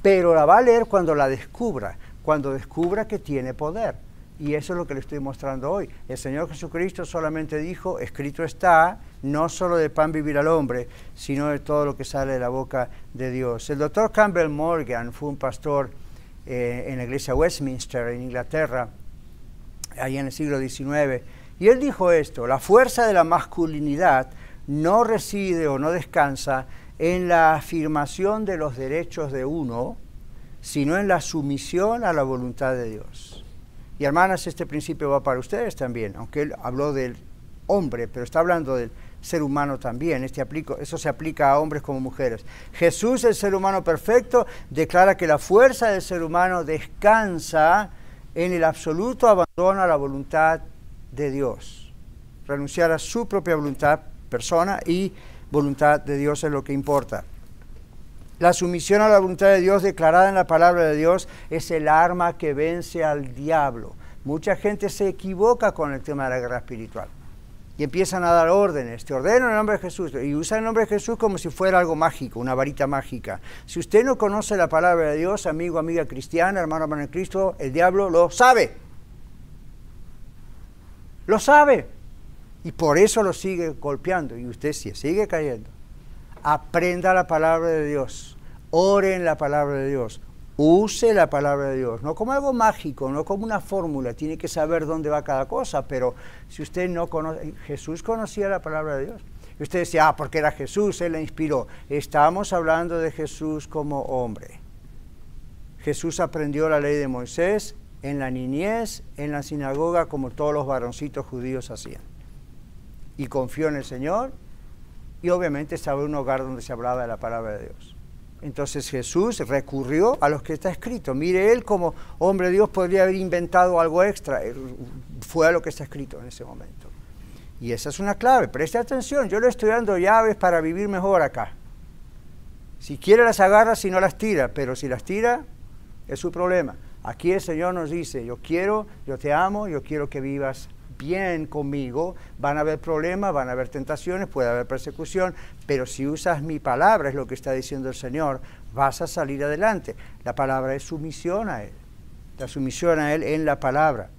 B: pero la va a leer cuando la descubra cuando descubra que tiene poder. Y eso es lo que le estoy mostrando hoy. El Señor Jesucristo solamente dijo, escrito está, no solo de pan vivir al hombre, sino de todo lo que sale de la boca de Dios. El doctor Campbell Morgan fue un pastor eh, en la iglesia Westminster, en Inglaterra, ahí en el siglo XIX, y él dijo esto, la fuerza de la masculinidad no reside o no descansa en la afirmación de los derechos de uno, sino en la sumisión a la voluntad de Dios. Y hermanas, este principio va para ustedes también, aunque él habló del hombre, pero está hablando del ser humano también. Este eso se aplica a hombres como mujeres. Jesús, el ser humano perfecto, declara que la fuerza del ser humano descansa en el absoluto abandono a la voluntad de Dios. Renunciar a su propia voluntad, persona, y voluntad de Dios es lo que importa. La sumisión a la voluntad de Dios declarada en la palabra de Dios es el arma que vence al diablo. Mucha gente se equivoca con el tema de la guerra espiritual y empiezan a dar órdenes. Te ordeno en el nombre de Jesús y usan el nombre de Jesús como si fuera algo mágico, una varita mágica. Si usted no conoce la palabra de Dios, amigo, amiga cristiana, hermano, hermano en Cristo, el diablo lo sabe. Lo sabe. Y por eso lo sigue golpeando y usted sigue cayendo aprenda la palabra de Dios, ore en la palabra de Dios, use la palabra de Dios, no como algo mágico, no como una fórmula, tiene que saber dónde va cada cosa, pero si usted no conoce, Jesús conocía la palabra de Dios. Y usted decía, ah, porque era Jesús, Él le inspiró. Estamos hablando de Jesús como hombre. Jesús aprendió la ley de Moisés en la niñez, en la sinagoga, como todos los varoncitos judíos hacían. Y confió en el Señor y obviamente estaba en un hogar donde se hablaba de la palabra de Dios. Entonces Jesús recurrió a lo que está escrito. Mire, él como hombre de Dios podría haber inventado algo extra. Fue a lo que está escrito en ese momento. Y esa es una clave. Preste atención. Yo le estoy dando llaves para vivir mejor acá. Si quiere las agarra, si no las tira. Pero si las tira, es su problema. Aquí el Señor nos dice, yo quiero, yo te amo, yo quiero que vivas bien conmigo, van a haber problemas, van a haber tentaciones, puede haber persecución, pero si usas mi palabra, es lo que está diciendo el Señor, vas a salir adelante. La palabra es sumisión a Él, la sumisión a Él en la palabra.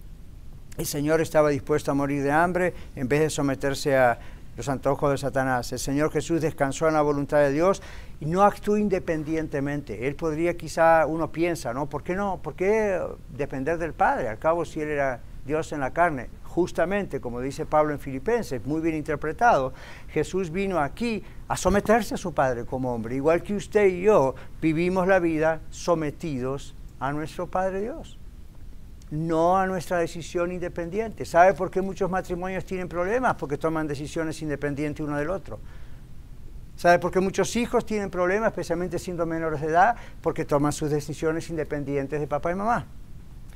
B: El Señor estaba dispuesto a morir de hambre en vez de someterse a los antojos de Satanás. El Señor Jesús descansó en la voluntad de Dios y no actuó independientemente. Él podría quizá, uno piensa, ¿no? ¿Por qué no? ¿Por qué depender del Padre? Al cabo, si Él era Dios en la carne justamente, como dice Pablo en Filipenses, muy bien interpretado, Jesús vino aquí a someterse a su Padre como hombre, igual que usted y yo vivimos la vida sometidos a nuestro Padre Dios, no a nuestra decisión independiente. ¿Sabe por qué muchos matrimonios tienen problemas? Porque toman decisiones independientes uno del otro. ¿Sabe por qué muchos hijos tienen problemas, especialmente siendo menores de edad? Porque toman sus decisiones independientes de papá y mamá.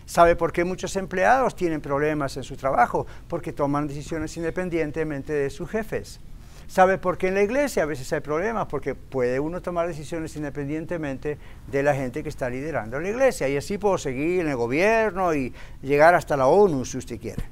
B: ¿Sabe por qué muchos empleados tienen problemas en su trabajo? Porque toman decisiones independientemente de sus jefes. ¿Sabe por qué en la iglesia a veces hay problemas? Porque puede uno tomar decisiones independientemente de la gente que está liderando la iglesia. Y así puedo seguir en el gobierno y llegar hasta la ONU si usted quiere.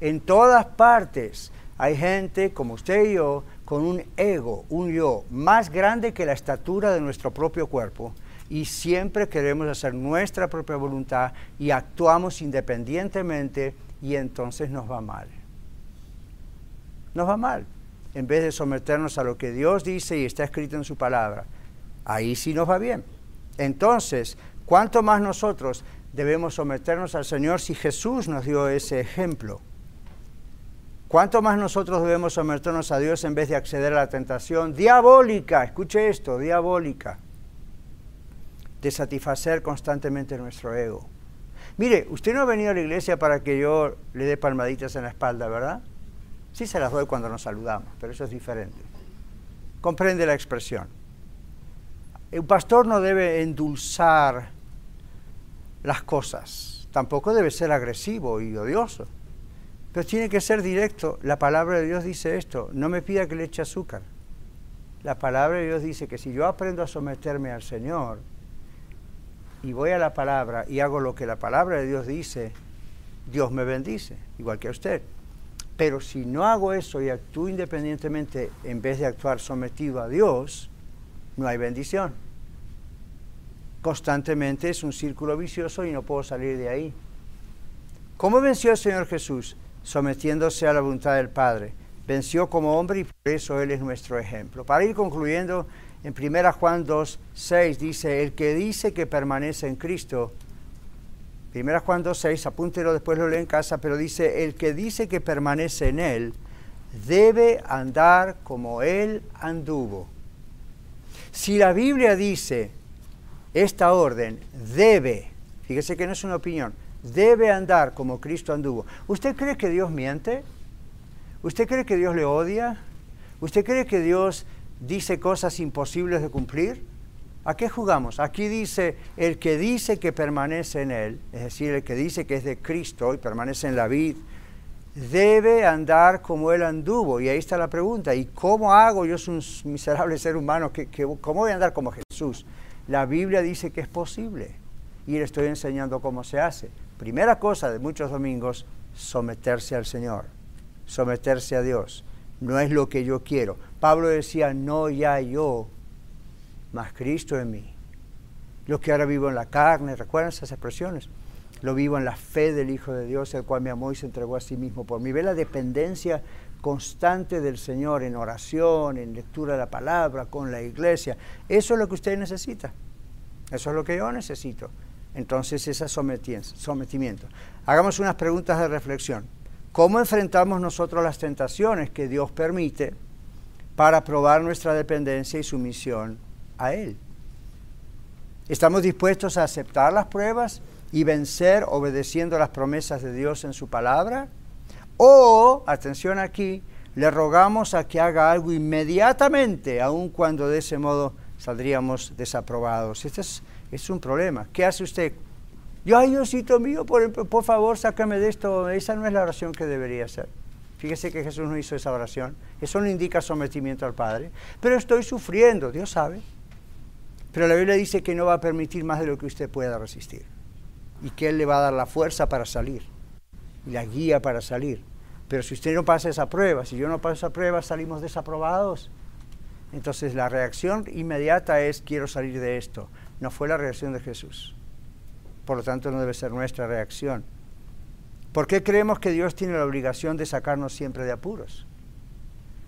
B: En todas partes hay gente como usted y yo con un ego, un yo más grande que la estatura de nuestro propio cuerpo y siempre queremos hacer nuestra propia voluntad y actuamos independientemente y entonces nos va mal. Nos va mal. En vez de someternos a lo que Dios dice y está escrito en su palabra, ahí sí nos va bien. Entonces, ¿cuánto más nosotros debemos someternos al Señor si Jesús nos dio ese ejemplo? ¿Cuánto más nosotros debemos someternos a Dios en vez de acceder a la tentación diabólica? Escuche esto, diabólica de satisfacer constantemente nuestro ego. Mire, usted no ha venido a la iglesia para que yo le dé palmaditas en la espalda, ¿verdad? Sí se las doy cuando nos saludamos, pero eso es diferente. Comprende la expresión. Un pastor no debe endulzar las cosas, tampoco debe ser agresivo y odioso, pero tiene que ser directo. La palabra de Dios dice esto, no me pida que le eche azúcar. La palabra de Dios dice que si yo aprendo a someterme al Señor, y voy a la palabra y hago lo que la palabra de Dios dice, Dios me bendice, igual que a usted. Pero si no hago eso y actúo independientemente en vez de actuar sometido a Dios, no hay bendición. Constantemente es un círculo vicioso y no puedo salir de ahí. ¿Cómo venció el Señor Jesús? Sometiéndose a la voluntad del Padre. Venció como hombre y por eso Él es nuestro ejemplo. Para ir concluyendo, en 1 Juan 2, 6 dice, el que dice que permanece en Cristo, 1 Juan 2, 6, apúntelo, después lo lee en casa, pero dice, el que dice que permanece en Él, debe andar como Él anduvo. Si la Biblia dice esta orden, debe, fíjese que no es una opinión, debe andar como Cristo anduvo. ¿Usted cree que Dios miente? ¿Usted cree que Dios le odia? ¿Usted cree que Dios dice cosas imposibles de cumplir? ¿A qué jugamos? Aquí dice, el que dice que permanece en Él, es decir, el que dice que es de Cristo y permanece en la vid, debe andar como Él anduvo. Y ahí está la pregunta, ¿y cómo hago? Yo soy un miserable ser humano, que, ¿cómo voy a andar como Jesús? La Biblia dice que es posible y le estoy enseñando cómo se hace. Primera cosa de muchos domingos, someterse al Señor, someterse a Dios. No es lo que yo quiero. Pablo decía, no ya yo, mas Cristo en mí. Lo que ahora vivo en la carne, ¿recuerdan esas expresiones? Lo vivo en la fe del Hijo de Dios, el cual me amó y se entregó a sí mismo por mí. Ve la dependencia constante del Señor en oración, en lectura de la palabra, con la iglesia. Eso es lo que usted necesita. Eso es lo que yo necesito. Entonces, ese sometimiento. Hagamos unas preguntas de reflexión. ¿Cómo enfrentamos nosotros las tentaciones que Dios permite para probar nuestra dependencia y sumisión a Él? ¿Estamos dispuestos a aceptar las pruebas y vencer obedeciendo las promesas de Dios en su palabra? O, atención aquí, le rogamos a que haga algo inmediatamente, aun cuando de ese modo saldríamos desaprobados. Este es, es un problema. ¿Qué hace usted? Yo, ay Diosito mío, por, por favor, sácame de esto. Esa no es la oración que debería hacer. Fíjese que Jesús no hizo esa oración. Eso no indica sometimiento al Padre. Pero estoy sufriendo, Dios sabe. Pero la Biblia dice que no va a permitir más de lo que usted pueda resistir y que Él le va a dar la fuerza para salir y la guía para salir. Pero si usted no pasa esa prueba, si yo no paso esa prueba, salimos desaprobados. Entonces la reacción inmediata es quiero salir de esto. No fue la reacción de Jesús. Por lo tanto, no debe ser nuestra reacción. ¿Por qué creemos que Dios tiene la obligación de sacarnos siempre de apuros?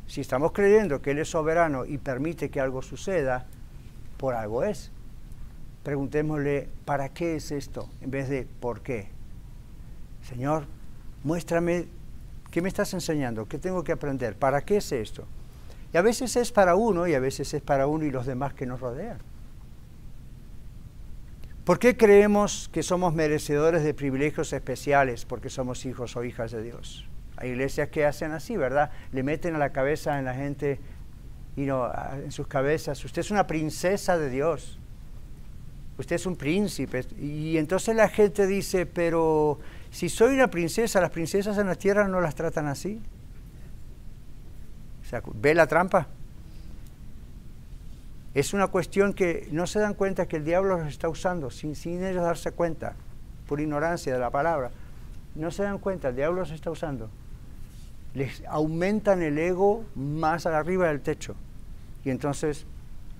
B: Si estamos creyendo que Él es soberano y permite que algo suceda, por algo es preguntémosle, ¿para qué es esto? En vez de ¿por qué? Señor, muéstrame, ¿qué me estás enseñando? ¿Qué tengo que aprender? ¿Para qué es esto? Y a veces es para uno y a veces es para uno y los demás que nos rodean. ¿Por qué creemos que somos merecedores de privilegios especiales porque somos hijos o hijas de Dios? Hay iglesias que hacen así, ¿verdad? Le meten a la cabeza en la gente, y no, en sus cabezas, usted es una princesa de Dios usted es un príncipe. Y entonces la gente dice, pero si soy una princesa, las princesas en la tierra no las tratan así. O sea, ¿ve la trampa? Es una cuestión que no se dan cuenta que el diablo los está usando, sin, ellos darse cuenta, por ignorancia de la palabra. No se dan cuenta, el diablo los está usando. Les aumentan el ego más arriba del techo. Y entonces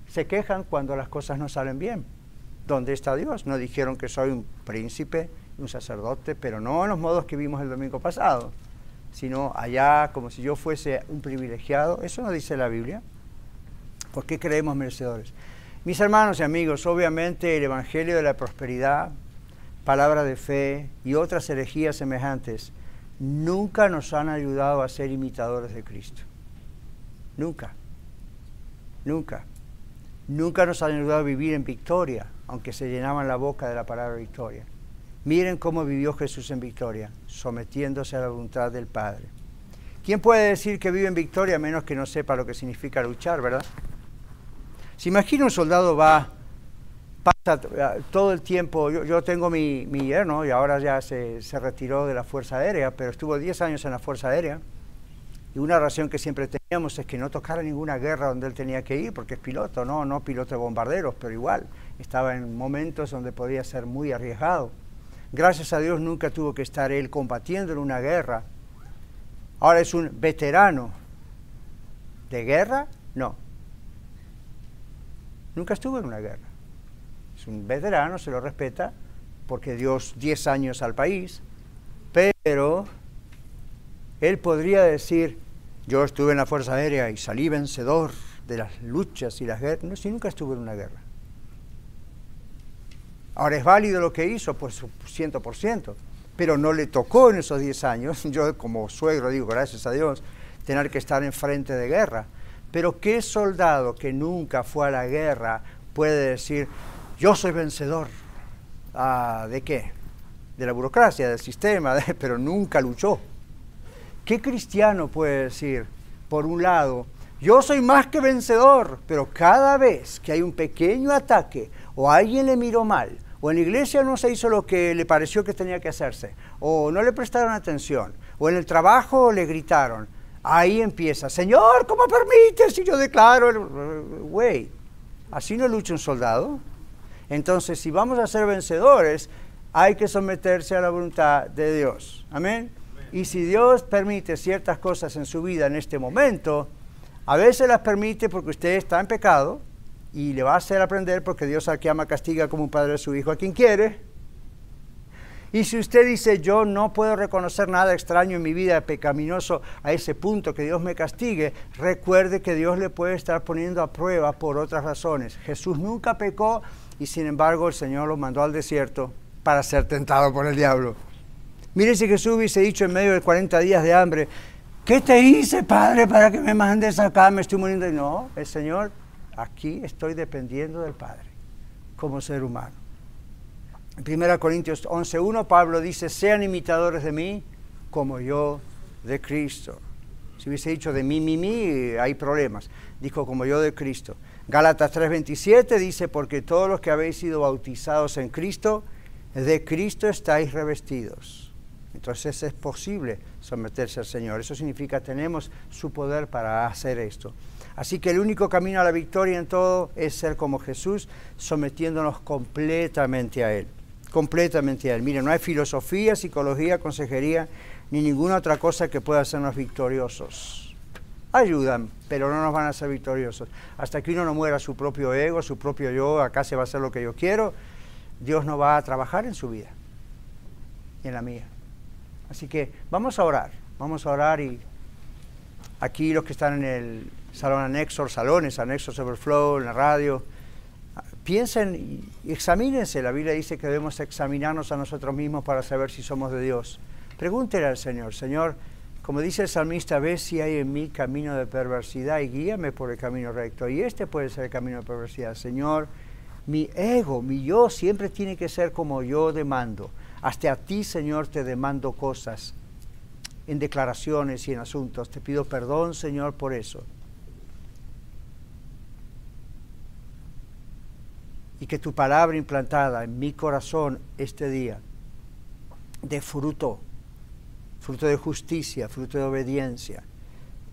B: se quejan cuando las cosas no salen bien. ¿Dónde está Dios? No dijeron que soy un príncipe, un sacerdote, pero no en los modos que vimos el domingo pasado, sino allá como si yo fuese un privilegiado. Eso no dice la Biblia. ¿Por qué creemos merecedores? Mis hermanos y amigos, obviamente el Evangelio de la Prosperidad, palabra de fe y otras herejías semejantes nunca nos han ayudado a ser imitadores de Cristo. Nunca. Nunca. Nunca nos han ayudado a vivir en victoria aunque se llenaban la boca de la palabra victoria. Miren cómo vivió Jesús en victoria, sometiéndose a la voluntad del Padre. ¿Quién puede decir que vive en victoria a menos que no sepa lo que significa luchar, verdad? Si imagina un soldado va, pasa todo el tiempo, yo, tengo mi, mi yerno y ahora ya se, se retiró de la Fuerza Aérea, pero estuvo 10 años en la Fuerza Aérea y una razón que siempre teníamos es que no tocara ninguna guerra donde él tenía que ir, porque es piloto, no, no piloto de bombarderos, pero igual estaba en momentos donde podía ser muy arriesgado. Gracias a Dios nunca tuvo que estar él combatiendo en una guerra. Ahora es un veterano. ¿De guerra? No. Nunca estuvo en una guerra. Es un veterano, se lo respeta, porque dio 10 años al país, pero él podría decir, yo estuve en la Fuerza Aérea y salí vencedor de las luchas y las guerras. No, si nunca estuve en una guerra. Ahora, ¿es válido lo que hizo? Pues ciento por ciento. Pero no le tocó en esos 10 años, [LAUGHS] yo como suegro digo, gracias a Dios, tener que estar en frente de guerra. Pero ¿qué soldado que nunca fue a la guerra puede decir, yo soy vencedor? Ah, ¿De qué? De la burocracia, del sistema, [LAUGHS] pero nunca luchó. ¿Qué cristiano puede decir, por un lado, yo soy más que vencedor, pero cada vez que hay un pequeño ataque o alguien le miró mal, o en la iglesia no se hizo lo que le pareció que tenía que hacerse, o no le prestaron atención, o en el trabajo le gritaron, ahí empieza, Señor, ¿cómo permites si yo declaro? Güey, así no lucha un soldado. Entonces, si vamos a ser vencedores, hay que someterse a la voluntad de Dios. Amén. Y si Dios permite ciertas cosas en su vida en este momento, a veces las permite porque usted está en pecado y le va a hacer aprender porque Dios al que ama castiga como un padre a su hijo a quien quiere. Y si usted dice, yo no puedo reconocer nada extraño en mi vida pecaminoso a ese punto que Dios me castigue, recuerde que Dios le puede estar poniendo a prueba por otras razones. Jesús nunca pecó y sin embargo el Señor lo mandó al desierto para ser tentado por el diablo. Mire si Jesús hubiese dicho en medio de 40 días de hambre, ¿qué te hice, Padre, para que me mandes acá? Me estoy muriendo. No, el Señor, aquí estoy dependiendo del Padre como ser humano. En 1 Corintios 11.1 Pablo dice, sean imitadores de mí como yo de Cristo. Si hubiese dicho de mí, mí, mí, hay problemas. Dijo como yo de Cristo. Gálatas 3:27 dice, porque todos los que habéis sido bautizados en Cristo, de Cristo estáis revestidos. Entonces es posible someterse al Señor. Eso significa tenemos su poder para hacer esto. Así que el único camino a la victoria en todo es ser como Jesús, sometiéndonos completamente a Él completamente a Él. Mire, no hay filosofía, psicología, consejería, ni ninguna otra cosa que pueda hacernos victoriosos. Ayudan, pero no nos van a hacer victoriosos. Hasta que uno no muera su propio ego, su propio yo, acá se va a hacer lo que yo quiero, Dios no va a trabajar en su vida y en la mía. Así que vamos a orar, vamos a orar y aquí los que están en el salón anexo, salones anexos Overflow, en la radio, piensen y examínense. La Biblia dice que debemos examinarnos a nosotros mismos para saber si somos de Dios. Pregúntele al Señor, Señor, como dice el salmista, ve si hay en mí camino de perversidad y guíame por el camino recto. Y este puede ser el camino de perversidad. Señor, mi ego, mi yo siempre tiene que ser como yo demando. Hasta a ti, Señor, te demando cosas en declaraciones y en asuntos. Te pido perdón, Señor, por eso. Y que tu palabra implantada en mi corazón este día dé fruto, fruto de justicia, fruto de obediencia.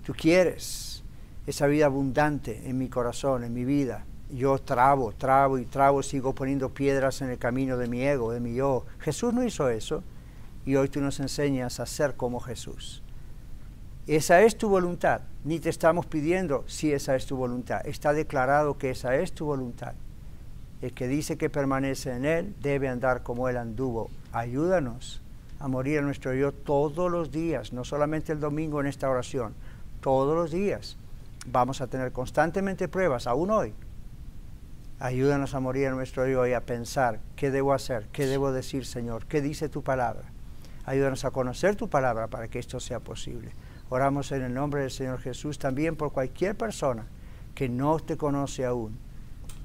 B: Tú quieres esa vida abundante en mi corazón, en mi vida. Yo trabo, trabo y trabo, sigo poniendo piedras en el camino de mi ego, de mi yo. Jesús no hizo eso y hoy tú nos enseñas a ser como Jesús. Esa es tu voluntad. Ni te estamos pidiendo si esa es tu voluntad. Está declarado que esa es tu voluntad. El que dice que permanece en Él debe andar como Él anduvo. Ayúdanos a morir a nuestro yo todos los días, no solamente el domingo en esta oración, todos los días. Vamos a tener constantemente pruebas, aún hoy. Ayúdanos a morir a nuestro yo y a pensar qué debo hacer, qué debo decir, Señor, qué dice tu palabra. Ayúdanos a conocer tu palabra para que esto sea posible. Oramos en el nombre del Señor Jesús también por cualquier persona que no te conoce aún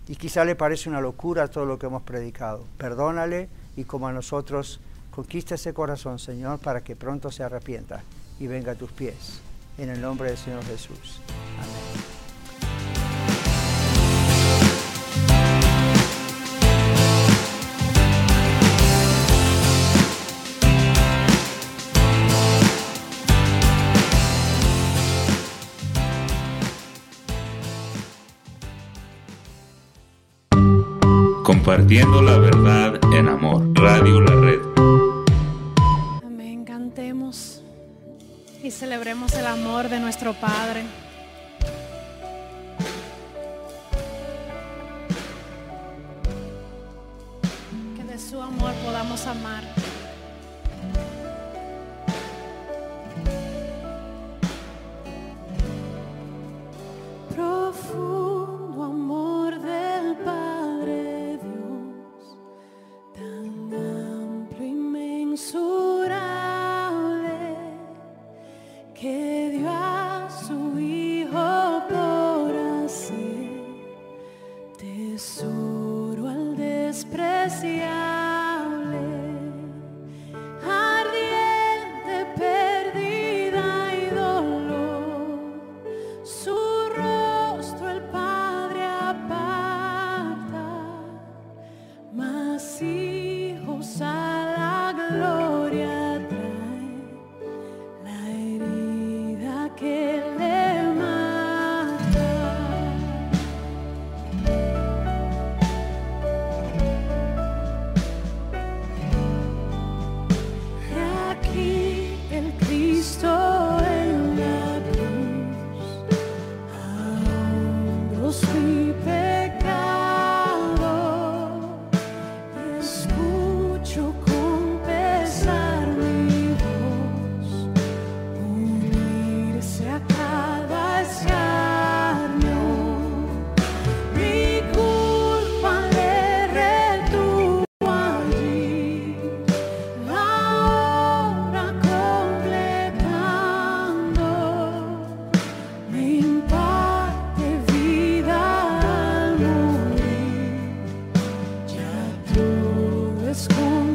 B: y quizá le parece una locura todo lo que hemos predicado. Perdónale y como a nosotros, conquista ese corazón, Señor, para que pronto se arrepienta y venga a tus pies. En el nombre del Señor Jesús. Amén.
A: Compartiendo la verdad en amor. Radio La Red.
C: Amén. Cantemos y celebremos el amor de nuestro Padre. Que de su amor podamos amar.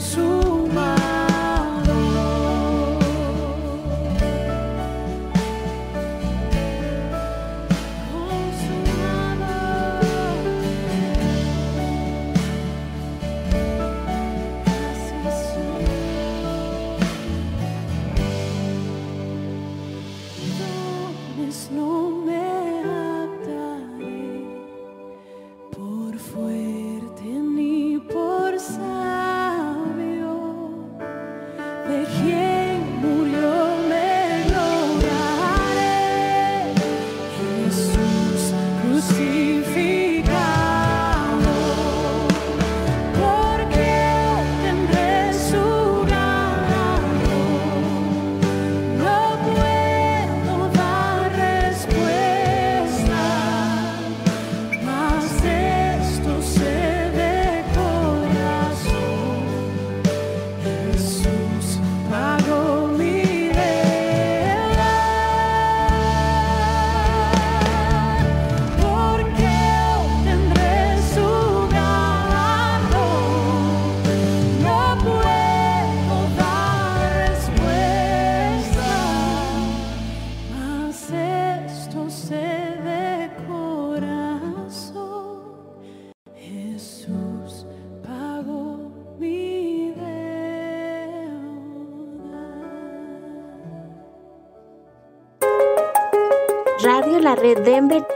D: Jesus.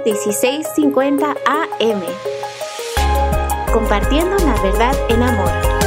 D: 1650 AM. Compartiendo la verdad en amor.